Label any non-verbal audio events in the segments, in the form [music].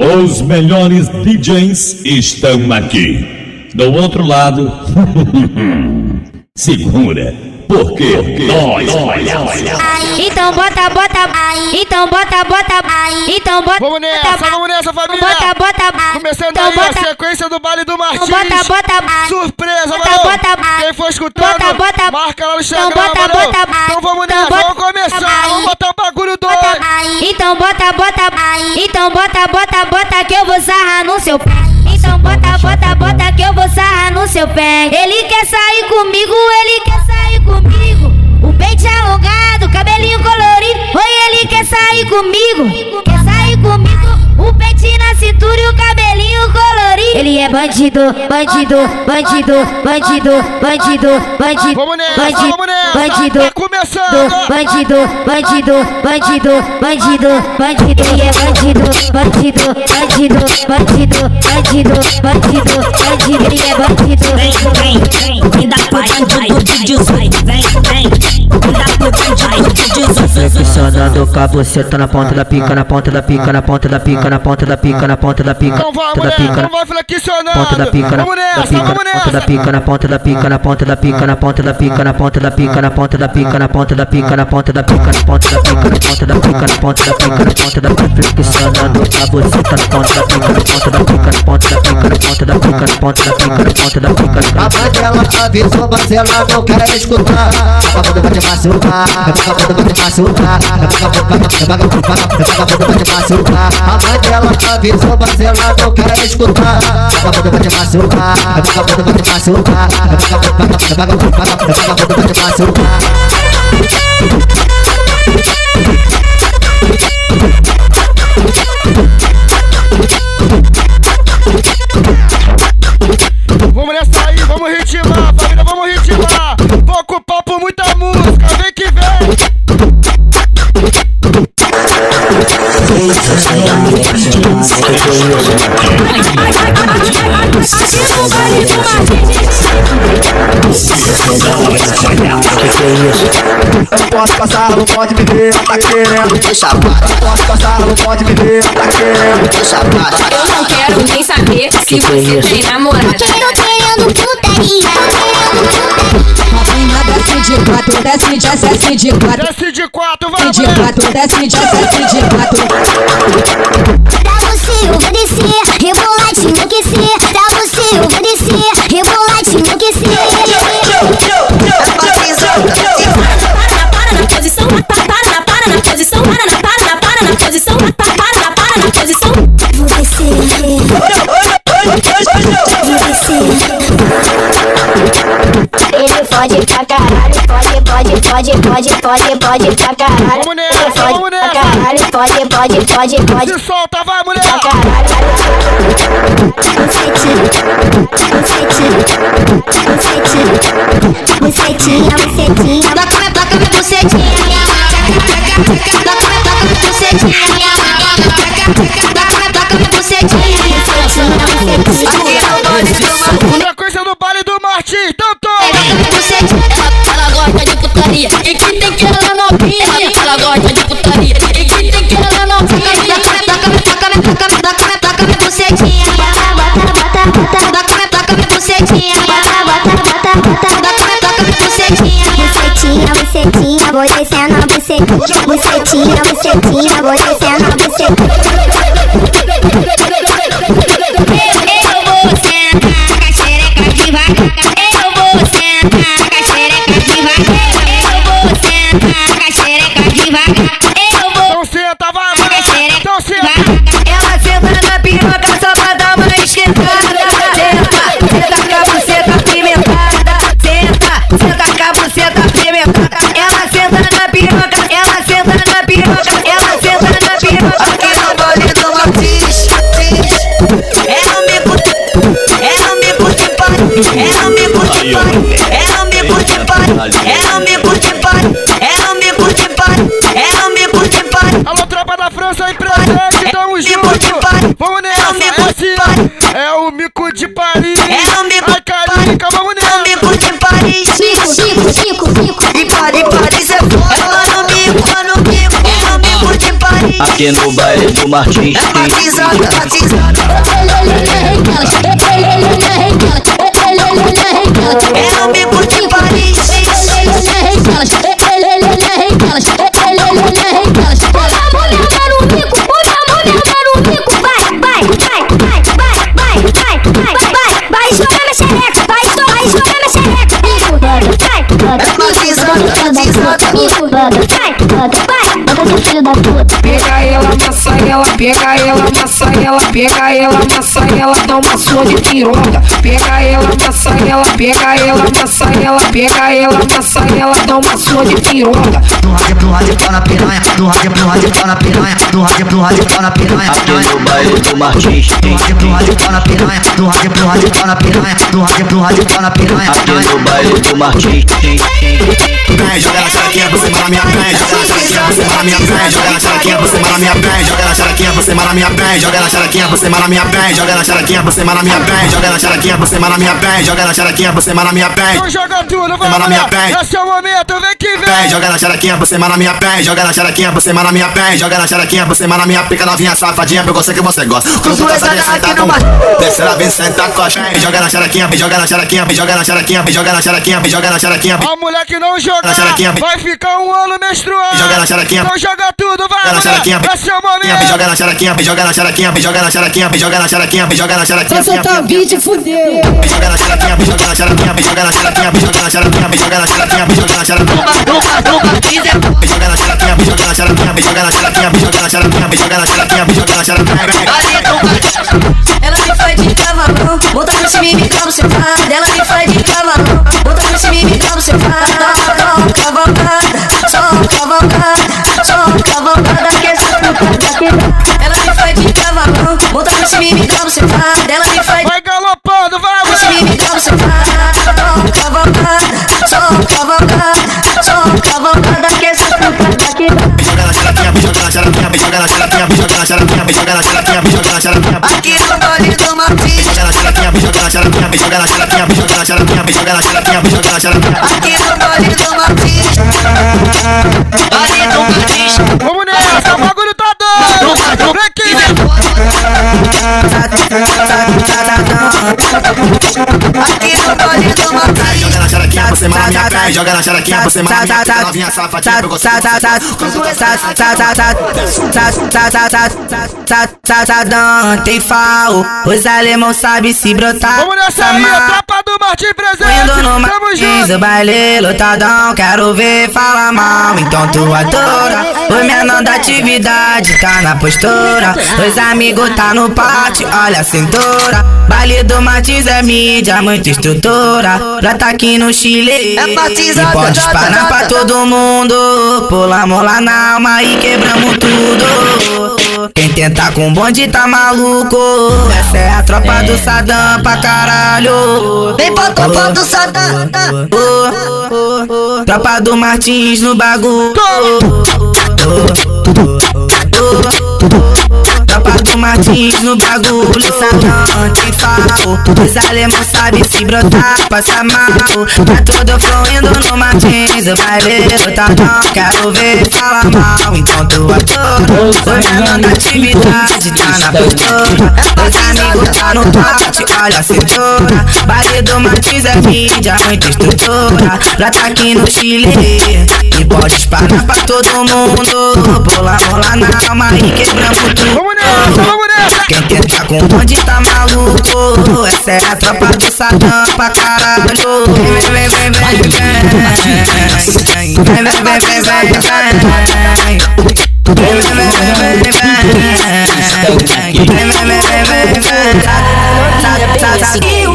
Os melhores DJs estão aqui. Do outro lado, [laughs] segura, porque nós olha, olha. Então bota, bota, então bota, bota, então bota. Vamos nessa, bota, vamos nessa, família. Bota, bota, Começando então aí bota, a sequência do baile do Martins. bota, bota, Surpresa, bota, valeu. bota, Quem for escutando, bota, bota, marca lá no então Instagram, bota, valeu. bota, Então vamos então nessa, bota, vamos começar. bota, Vamos botar o bagulho doido. Então bota, bota, então bota, bota, bota que eu vou sarrar no seu pé. Então bota, bota, bota que eu vou sarrar no seu pé. Ele quer sair comigo, ele quer sair comigo. O peito alongado, cabelinho colorido. Oi, ele quer sair comigo, bandido, bandido, bandido, bandido, bandido, bandido, Vamos nessa, bandido, vamos nessa. bandido, Tá começando. bandido, bandido, bandido, bandido, bandido, ele é bandido, bandido, bandido, bandido, bandido, bandido, bandido, ele é bandido. Vem, vem, vem, me dá pro bandido de 18. Vem, vem, me dá pro bandido de 18. Flexionando com a buceta na ponta da pica, na ponta da pica, na ponta da pica, na ponta da pica, na ponta da pica, Então ponta vamos da pica, vai flexionando. ponta da pica, na Vamos da nessa, pica, vamos na ponta da pica, na ponta da pica, na ponta da pica, na ponta da pica, na ponta da pica, na ponta da pica, na ponta da pica, na ponta da pica, na ponta da pica, na ponta da pica, na ponta da pica, na ponta da pica, flexionando com a buceta na ponta da pica, na ponta da pica, na ponta da pica, na ponta da pica, na ponta da pica, na ponta da pica, A mãe dela avisou, mas ela não quer escutar. A vagabunda vai te açúcar, é vagabundo pra te açúcar, é vagabundo, é vagabundo, vagabundo pra te açúcar. A mãe dela avisou, mas ela não quer escutar. Vagabundo pra te açúcar, é vagabundo pra te açúcar, é vagabundo, é vagabundo, é vagabundo pra te açúcar. Eu posso passar, não pode me ver, tá querendo. Deixa baixo, Eu posso passar, não pode me ver, tá querendo. deixa baixo. Eu não quero nem saber se você tem namorada. Tô querendo putaria, Novinha desce de quatro, desce, desce de quatro, Desce de quatro, vai, de mulher. quatro, desce, desce de quatro. Pode pra caralho, pode, pode, pode, pode, pode, pode pra caralho. Vamos nessa, vamos pra nessa. caralho, pode, pode, pode, pode. Se solta, vai, mulher. pra caralho. Bucetinha, bucetinha. Toca minha, toca minha bucetinha. Toca minha, toca minha bucetinha. Bucetinha. Bota, bota, bota. Toca minha, toca minha bucetinha. Bota, bota, bota, bota. Toca toca minha bucetinha. Bucetinha, bucetinha, vou descendo a bucetinha. Bucetinha, bucetinha, de é o mico de pai, é o mico de pai, é o mico de pai. Alô, tropa da França aí presente, tamo junto. Vamos nessa, esse é, é o mico de Paris. É o mico Ai, carica, vamos É o nessa. mico de Paris. Chico, Chico, Chico, Chico. E Paris, Paris é foda. É no mico, é no mico, é no mico de Paris. Aqui no baile do Martins É batizado, é batizado. É no bico Filho da puta. Pega ela, amassa ela, pega ela, amassa ela, pega ela, amassa ela, dá uma sua de piroca. Pega ela, amassa ela, pega ela, amassa ela, pega ela, amassa ela, dá uma sua de piroca. Do rádio pro rádio pau na piranha, do rádio pro rádio pau na piranha, do rádio pro rádio pau na piranha, Aqui no baile do Martins do rádio pro rádio pau na piranha, do rádio pro rádio pau na piranha, do rádio pro rádio pau na piranha, Aqui no baile do Martins joga na xerequinha por cima da minha pé, joga na xerequinha por cima da minha pé, joga na xerequinha por cima da minha pé, joga na xerequinha por cima da minha pé, joga na xerequinha por cima da minha pé, joga na xerequinha por cima da minha pé, joga na xerequinha por cima da minha pé, joga na xerequinha por cima da minha pé, Então joga tudo, vai da minha pé. Esse é o momento, vem que pé, vem. joga na xerequinha por cima da minha pé, joga na xerequinha por cima da minha pé, joga na xerequinha por cima da minha pica novinha safadinha, eu sei que você gosta. Tá sabendo sentar com desce ela vem sentar com a joga na xerequinha, joga na xerequinha, joga na xerequinha, joga na xerequinha, joga na xerequinha. A mulher que não Na xerequinha. vai ficar um ano menstruando. Joga na xerequinha. Então joga tudo, vai, Joga na xerequinha. Esse é o momento. Joga na xerequinha, joga na xerequinha, joga na xerequinha, joga na xerequinha, joga na xerequinha. Você tá vídeo, fudeu. Joga na xerequinha, joga na xerequinha, joga na xerequinha, joga na xerequinha, joga na xerequinha, joga na xerequinha. Joga na xerequinha, joga na xerequinha, joga na xerequinha, joga na xerequinha, joga na xerequinha, joga na xerequinha. Ela me faz de cavalão, monta por cima e me dá no seu lado. Ela me faz de cavalão, monta por cima e me dá no seu lado. Só cavalgada, e me dá no seu lado. Ela me faz Vai galopando, vai, e mulher. me dá no lado. Só cavalgada, só cavalgada, só cavalgada que essa puta Joga na xerequinha, joga na xerequinha, joga na xerequinha, joga na xerequinha, joga na xerequinha, joga na xerequinha. Aqui no baile do Martins, Joga na xerequinha, joga na xerequinha, joga na xerequinha, joga na xerequinha, joga na xerequinha, joga na xerequinha. aqui no baile do Martins. Baile do Martins. Aqui no baile do Martins. Joga na xerequinha, você manda minha pé, joga na xerequinha, você manda minha pé, novinha safadinha, eu gosto de Tem fal, os alemão sabe se brotar. Vamos nessa do Martim Indo presente. no Tamo Martins, junto. o baile lotadão, quero ver falar mal, então tu adora. O menor da atividade tá na postura, os amigos tá no pátio, olha a cintura. Baile do Martins é mídia, muita estrutura, já tá aqui no Chile. E pode espanar pra todo mundo, pulamos lá na alma e quebramos tudo. Quem tentar com bonde tá maluco, essa é a tropa do Sadam pra caralho. Vem pra tropa do Sadam. Tropa do Martins no bagulho. Tropa do Martins no bagulho, tem falo. Os alemão sabem se brotar, passa mal. Tá todo fluindo no Martins, o baile lotadão. Quero ver falar mal, adora. O menor da atividade tá na postura. Os amigos tá no pátio, olha a cintura. Baile do Martins é mídia, muita estrutura. Já tá aqui no Chile. E pode espanar pra todo mundo. Pulamos lá na alma e quebramos tudo. Quem tenta com bonde tá maluco Essa é a tropa do Satã pra caralho Vem, vem, vem, vem, vem Vem, vem, vem, vem, vem, vem Vem, vem, vem, vem,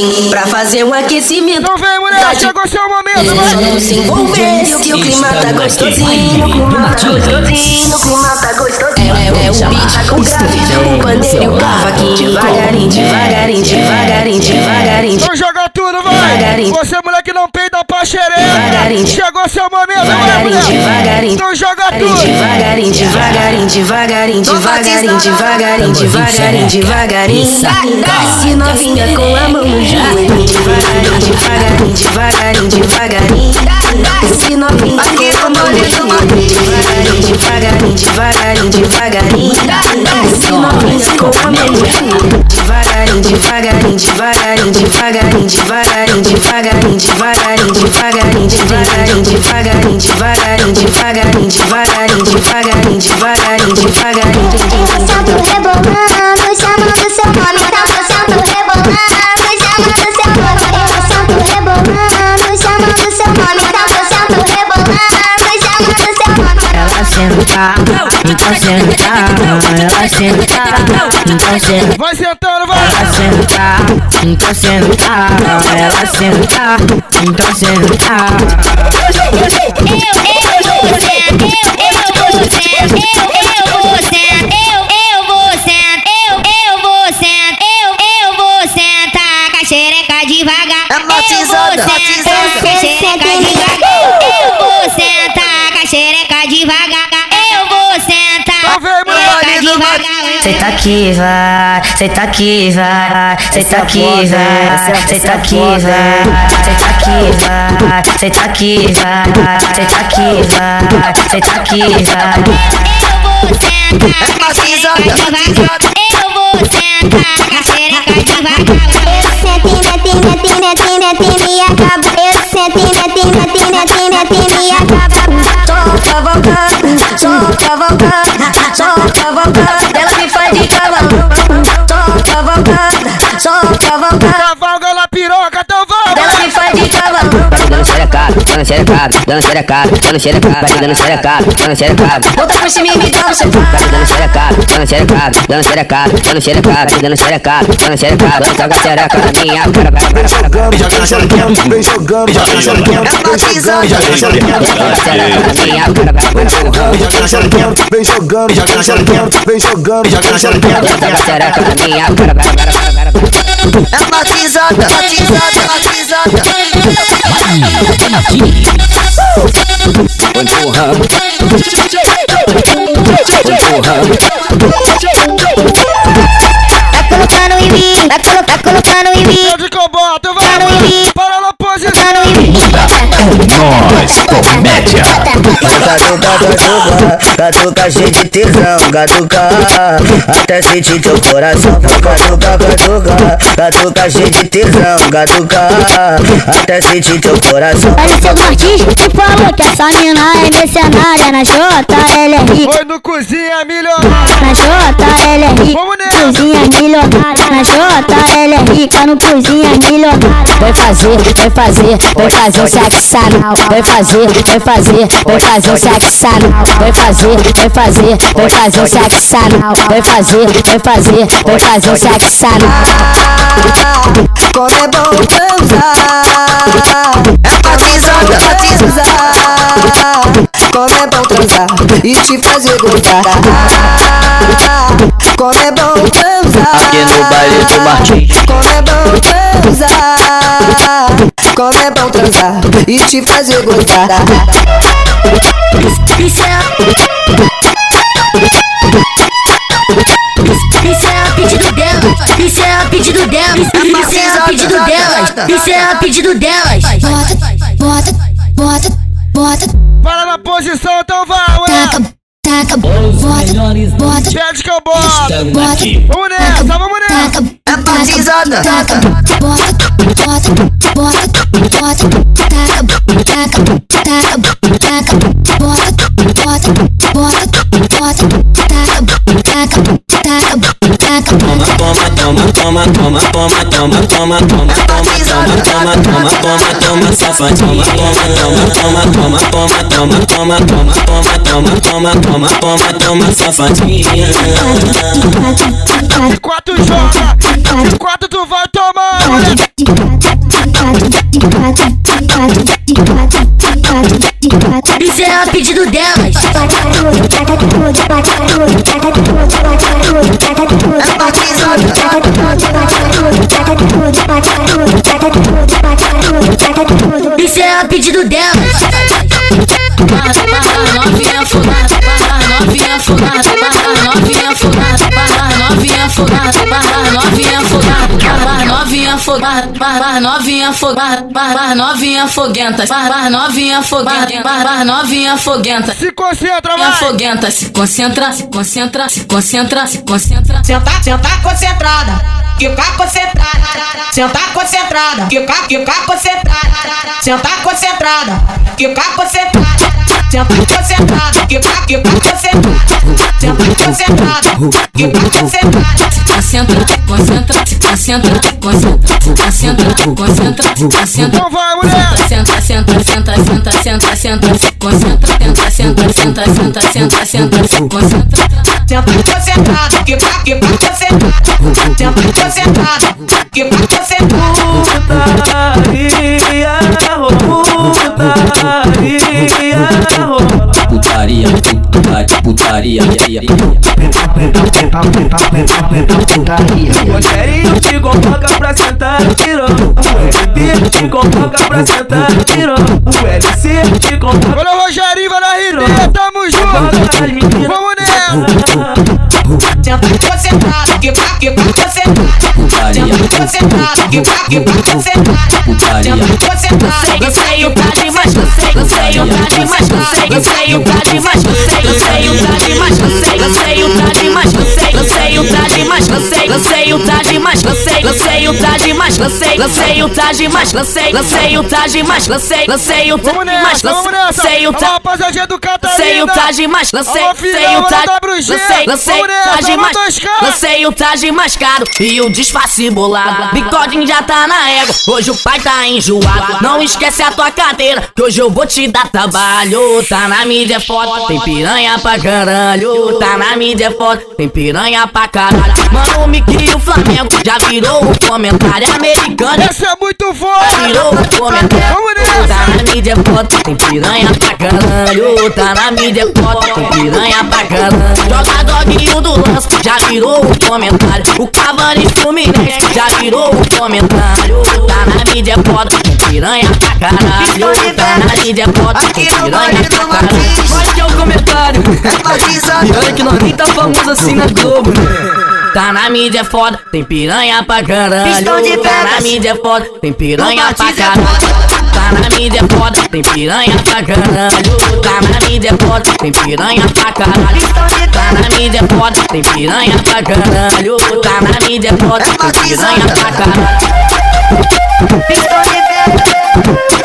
assim Pra fazer um aquecimento Não vem, mulher. Chegou seu momento, vai. Vamos se envolver Que o clima tá gostosinho O clima tá gostosinho O clima tá gostosinho É, é, é o beat com grave O pandeiro e o cavaquinho Devagarinho, devagarinho, devagarinho, devagarinho Vamos jogar tudo, vai. Você, mulher que não peida pra a xereca. Chegou seu momento, vai, Devagarinho, mulher. devagarinho. Então joga tudo. Devagarinho, devagarinho, devagarinho, devagarinho, devagarinho, devagarinho, devagarinho. Desce novinha com a mão no. Devagarinho, devagarinho, devagarinho, devagarinho. Desce novinha com a mão no joelho. Devagarinho, devagarinho, devagarinho, devagarinho. Desce novinha com a mão no joelho. Devagarinho, devagarinho, devagarinho, devagarinho, devagarinho, devagarinho, devagarinho, devagarinho, devagarinho, devagarinho, devagarinho, devagarinho, devagarinho, devagarinho, devagarinho, devagarinho. Sento rebolando, senta, então senta, ela senta, então senta. Vai sentando, vai. Ela senta, então senta, ela senta, então senta. Devagar, Senta aqui, vai, tá aqui, vai, tá aqui, vai, tá aqui, vai, tá aqui, vai, tá aqui, vai, tá aqui, vai, senta aqui, vai. Eu vou sentar na xereca eu vou sentar. Eu sento na tina, tina, tina, tina e. Eu sento na tina, tina, tina, tina e. Sou provocando, sou provocando, sou provocando de cavalão. Só cavalgando, só dando xerecado, dando xerecado, dando xerecado, vai dando xerecado, dando xerecado. Bota por cima e me dá um sentado. Vai dando xerecado, dando xerecado, dando xerecado, dando xerecado, dando xerecado, dando xerecado. Joga a xereca na minha cara, vai, vai, vai. Joga na xerequinha, vem jogando, joga na xerequinha, vem jogando, joga na xerequinha. Joga a xereca na minha cara, vai, vai, vai. Joga na xerequinha, vem jogando, joga na xerequinha, vem jogando, joga na xerequinha. Joga a xereca na minha cara, vai, vai, vai. É batizada, batizada, batizada. Empurra, empurra, empurra. Nós, comédia. Catuca, catuca, catuca cheio de tesão, catuca Até sentir teu coração Catuca, catuca, catuca cheio de tesão, catuca Até sentir teu coração Olha o seu Martins que falou que essa mina é mercenária na JLR. Foi no cozinha milionário. Na JLR, Vamos nessa. cozinha milionária. Na JLR, tá no cozinha milionária. Vai fazer, vai fazer, vai fazer um sexo anal. Vai fazer, vai fazer, vai fazer um sexo anal. Vai fazer, vai fazer, vai fazer um sexo anal. Vai fazer, vai fazer, vai fazer um sexo anal. Como é bom transar É batizada, batizada Como é bom transar E te fazer gostar Como é bom transar Aqui no baile do Martins. É transar E te fazer gostar Isso é isso é a pedido delas, isso é a pedido delas, isso é a pedido delas, isso é a pedido delas. Bota, bota, bota, Para na posição, então vai, mulher. Taca, bota, bota, Pede que eu boto. bota, Vamos nessa, vamos nessa. taca, É batizada. taca, bota, bota, bota, bota, taca, taca, taca, taca, bota, toma, toma, toma, toma, toma, toma, toma, toma, toma, toma, toma, toma, toma, safadinha. Toma, toma, toma, toma, toma, toma, toma, toma, toma, toma, toma, toma, toma, safadinha. De quatro joga. De quatro tu vai tomar. mulher. Isso é o pedido delas. Isso é o pedido delas. Barra novinha fumada, barra novinha fumada, barra novinha fumada, barra novinha fumada, barra novinha fumada novinha folgada, novinha folgada, novinha foguenta, novinha foguenta, novinha foguenta. Se concentra, Novinha vai! foguenta, se concentra, se concentra, se concentra, se concentra. Senta, senta concentrada, fica concentrada. Senta concentrada, fica, fica concentrada. Senta concentrada, fica concentrada. Senta concentrada, fica, fica concentrada. Senta concentrada, fica concentrada. Concentra, concentra, concentra, concentra, concentra, concentra, concentra. Então vai, mulher! Senta, senta, senta, senta, senta, senta, se concentra, senta, senta, senta, senta, senta, senta, se concentra. Senta concentrada, fica, fica concentrada. Senta concentrada, fica concentrada. Putaria, putaria, putaria. Rogerinho te convoca pra sentar no tirão. O LP te convoca pra sentar no tirão. O LC te convoca Olha o Rogerinho, vai na RD, tamo junto! Vamos nessa! senta, você tá, que pra que pra você tá, putaria, você tá, que pra que pra você tá, putaria, você tá. Eu sei o cara, mas eu eu sei o cara, mas eu eu sei o cara, mas eu eu sei o cara, o o mais, lancei, lancei o tá traje, mais, lancei, lancei o tá traje, mais, lancei, lancei o tá traje, mais, lancei, lancei o traje, mais, lancei, lancei o traje, mais, lancei o Taj rapaziada do lancei o traje, mais, lancei, lancei o Taj, lancei, lancei o Taj mais, lancei o traje, mais caro. E o disfarce bolado, bicodinho já tá na égua, hoje o pai tá enjoado, não esquece a tua cadeira, que hoje eu vou te dar trabalho, tá na mídia foda, tem piranha pra caralho, tá na mídia foda, tem piranha pra caralho. Mano, o Mickey e o Flamengo já virou o comentário americano. Essa é muito Já forte! virou o comentário. Vamos nessa! Tá na mídia é foda, tem piranha pra caralho. Tá na mídia é foda, tem piranha pra caralho. Joga doguinho do lance, já virou o comentário. O Cavani Fluminense já virou o comentário. Tá na mídia é foda, tem piranha pra caralho. Tá na mídia é foda, tem piranha pra caralho. Olha que é o comentário. E olha que nós nem tá famoso assim na Globo, né? Tá na mídia é foda, tem piranha pra caralho. Tá na mídia é foda, tem piranha pra caralho. Tá na mídia é foda, tem piranha pra caralho. Tá na mídia é foda, tem piranha pra caralho. Tá na mídia é foda, tem piranha pra caralho. Tá na mídia é foda, tem piranha pra caralho. Lancei,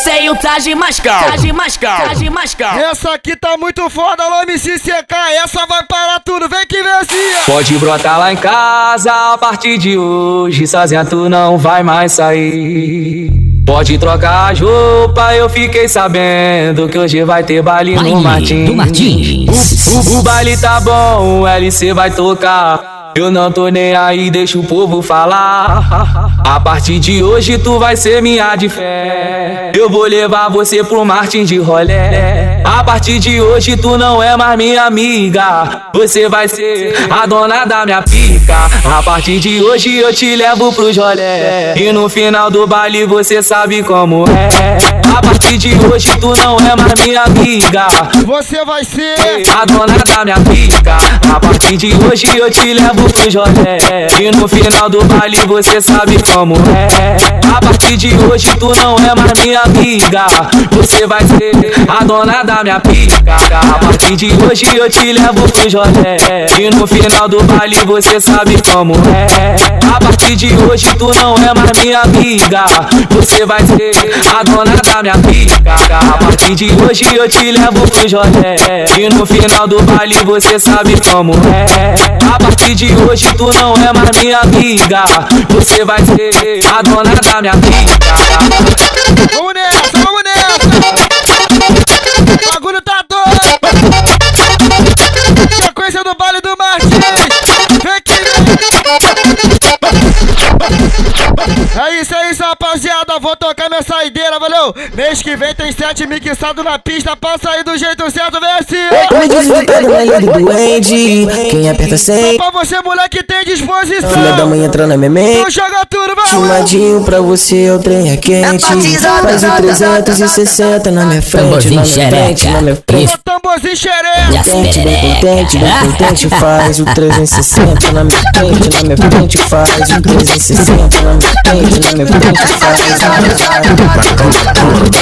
lancei o traje mais traje mais traje mais. Essa aqui tá muito foda, alô MC CK, essa vai parar tudo, vem que vem assim. Pode brotar lá em casa a partir de hoje. Sozinha tu não vai mais sair. Pode trocar as roupas, eu fiquei sabendo que hoje vai ter baile no Baile Martins. do Martins. O, o baile tá bom, o LC vai tocar. Eu não tô nem aí, deixa o povo falar. A partir de hoje tu vai ser minha de fé. Eu vou levar você pro Martins de rolé. A partir de hoje tu não é mais minha amiga. Você vai ser a dona da minha pica. A partir de hoje eu te levo pro rolé. E no final do baile você sabe como é. A partir de hoje tu não é mais minha amiga. Você vai ser A dona da minha pica A partir de hoje eu te levo pro Jolé E no final do baile você sabe como é. A partir de hoje tu não é mais minha amiga. Você vai ser a dona da minha pica. A partir de hoje eu te levo pro Jolé E no final do baile você sabe como é. A partir de hoje tu não é mais minha amiga. Você vai ser a dona da minha pica A partir de hoje eu te levo pro Jolé E no final do baile você sabe como é A partir de hoje tu não é mais minha amiga Você vai ser a dona da minha pica Vamos nessa, vamos nessa! O bagulho tá doido! Sequência do baile do Martins! Vem que! É isso, isso, rapaziada, vou tocar minha saideira, valeu? Mês que vem tem sete mixado na pista pra sair do jeito certo, vem assim. Me desfrutado na liga doente. Quem aperta sem. Pra você, mulher que tem disposição. Filha da mãe entra na minha mente. Tu joga tudo, vai. Chumadinho pra você, o trem é quente. Faz o 360 na minha frente, na minha frente, na minha frente. Tamborzinho xereca. Contente, bem contente, bem contente. Faz o 360 na minha frente, na minha frente. Faz o 360 na minha frente, na minha frente.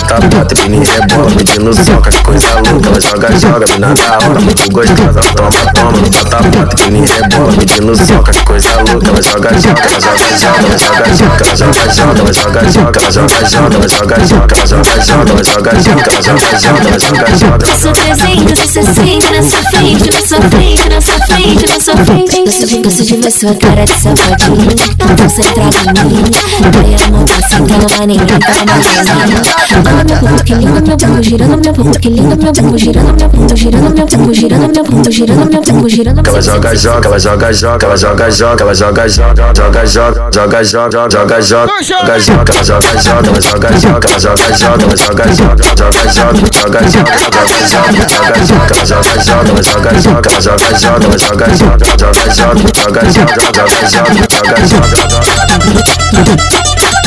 Tapa, trine, rebola, pedindo soca, coisa louca Ela joga, joga, mina da hora, muito gostosa Toma, toma, no tapa, trine, rebola, pedindo soca, coisa louca Ela joga, joga, ela joga, joga, ela joga, joga Ela joga, joga, ela joga, joga, ela joga, joga Ela joga, joga, ela joga, joga, ela joga, joga Ela joga, joga, ela joga, joga Você presente, você sente nessa joga, nessa frente, nessa frente, nessa frente joga, de, gosto de ver sua joga, de safadinho Tá concentrada em joga, vai amor cima, na maninha, tá na Olha meu bumbum, que lindo meu bumbum, girando meu bumbum, que lindo meu bumbum, girando meu bumbum, girando meu bumbum, girando meu bumbum, girando meu bumbum, girando meu Ela joga, joga, ela joga, joga, ela joga, joga, ela joga, joga, joga, joga, joga, joga, joga, joga, joga, joga, ela joga, joga, ela joga, joga, ela joga, joga, ela joga, joga, joga, joga, joga, joga, joga, joga, joga, ela joga, joga, ela joga, joga, ela joga, joga, ela joga, joga, joga, joga, joga, joga, joga, joga, joga.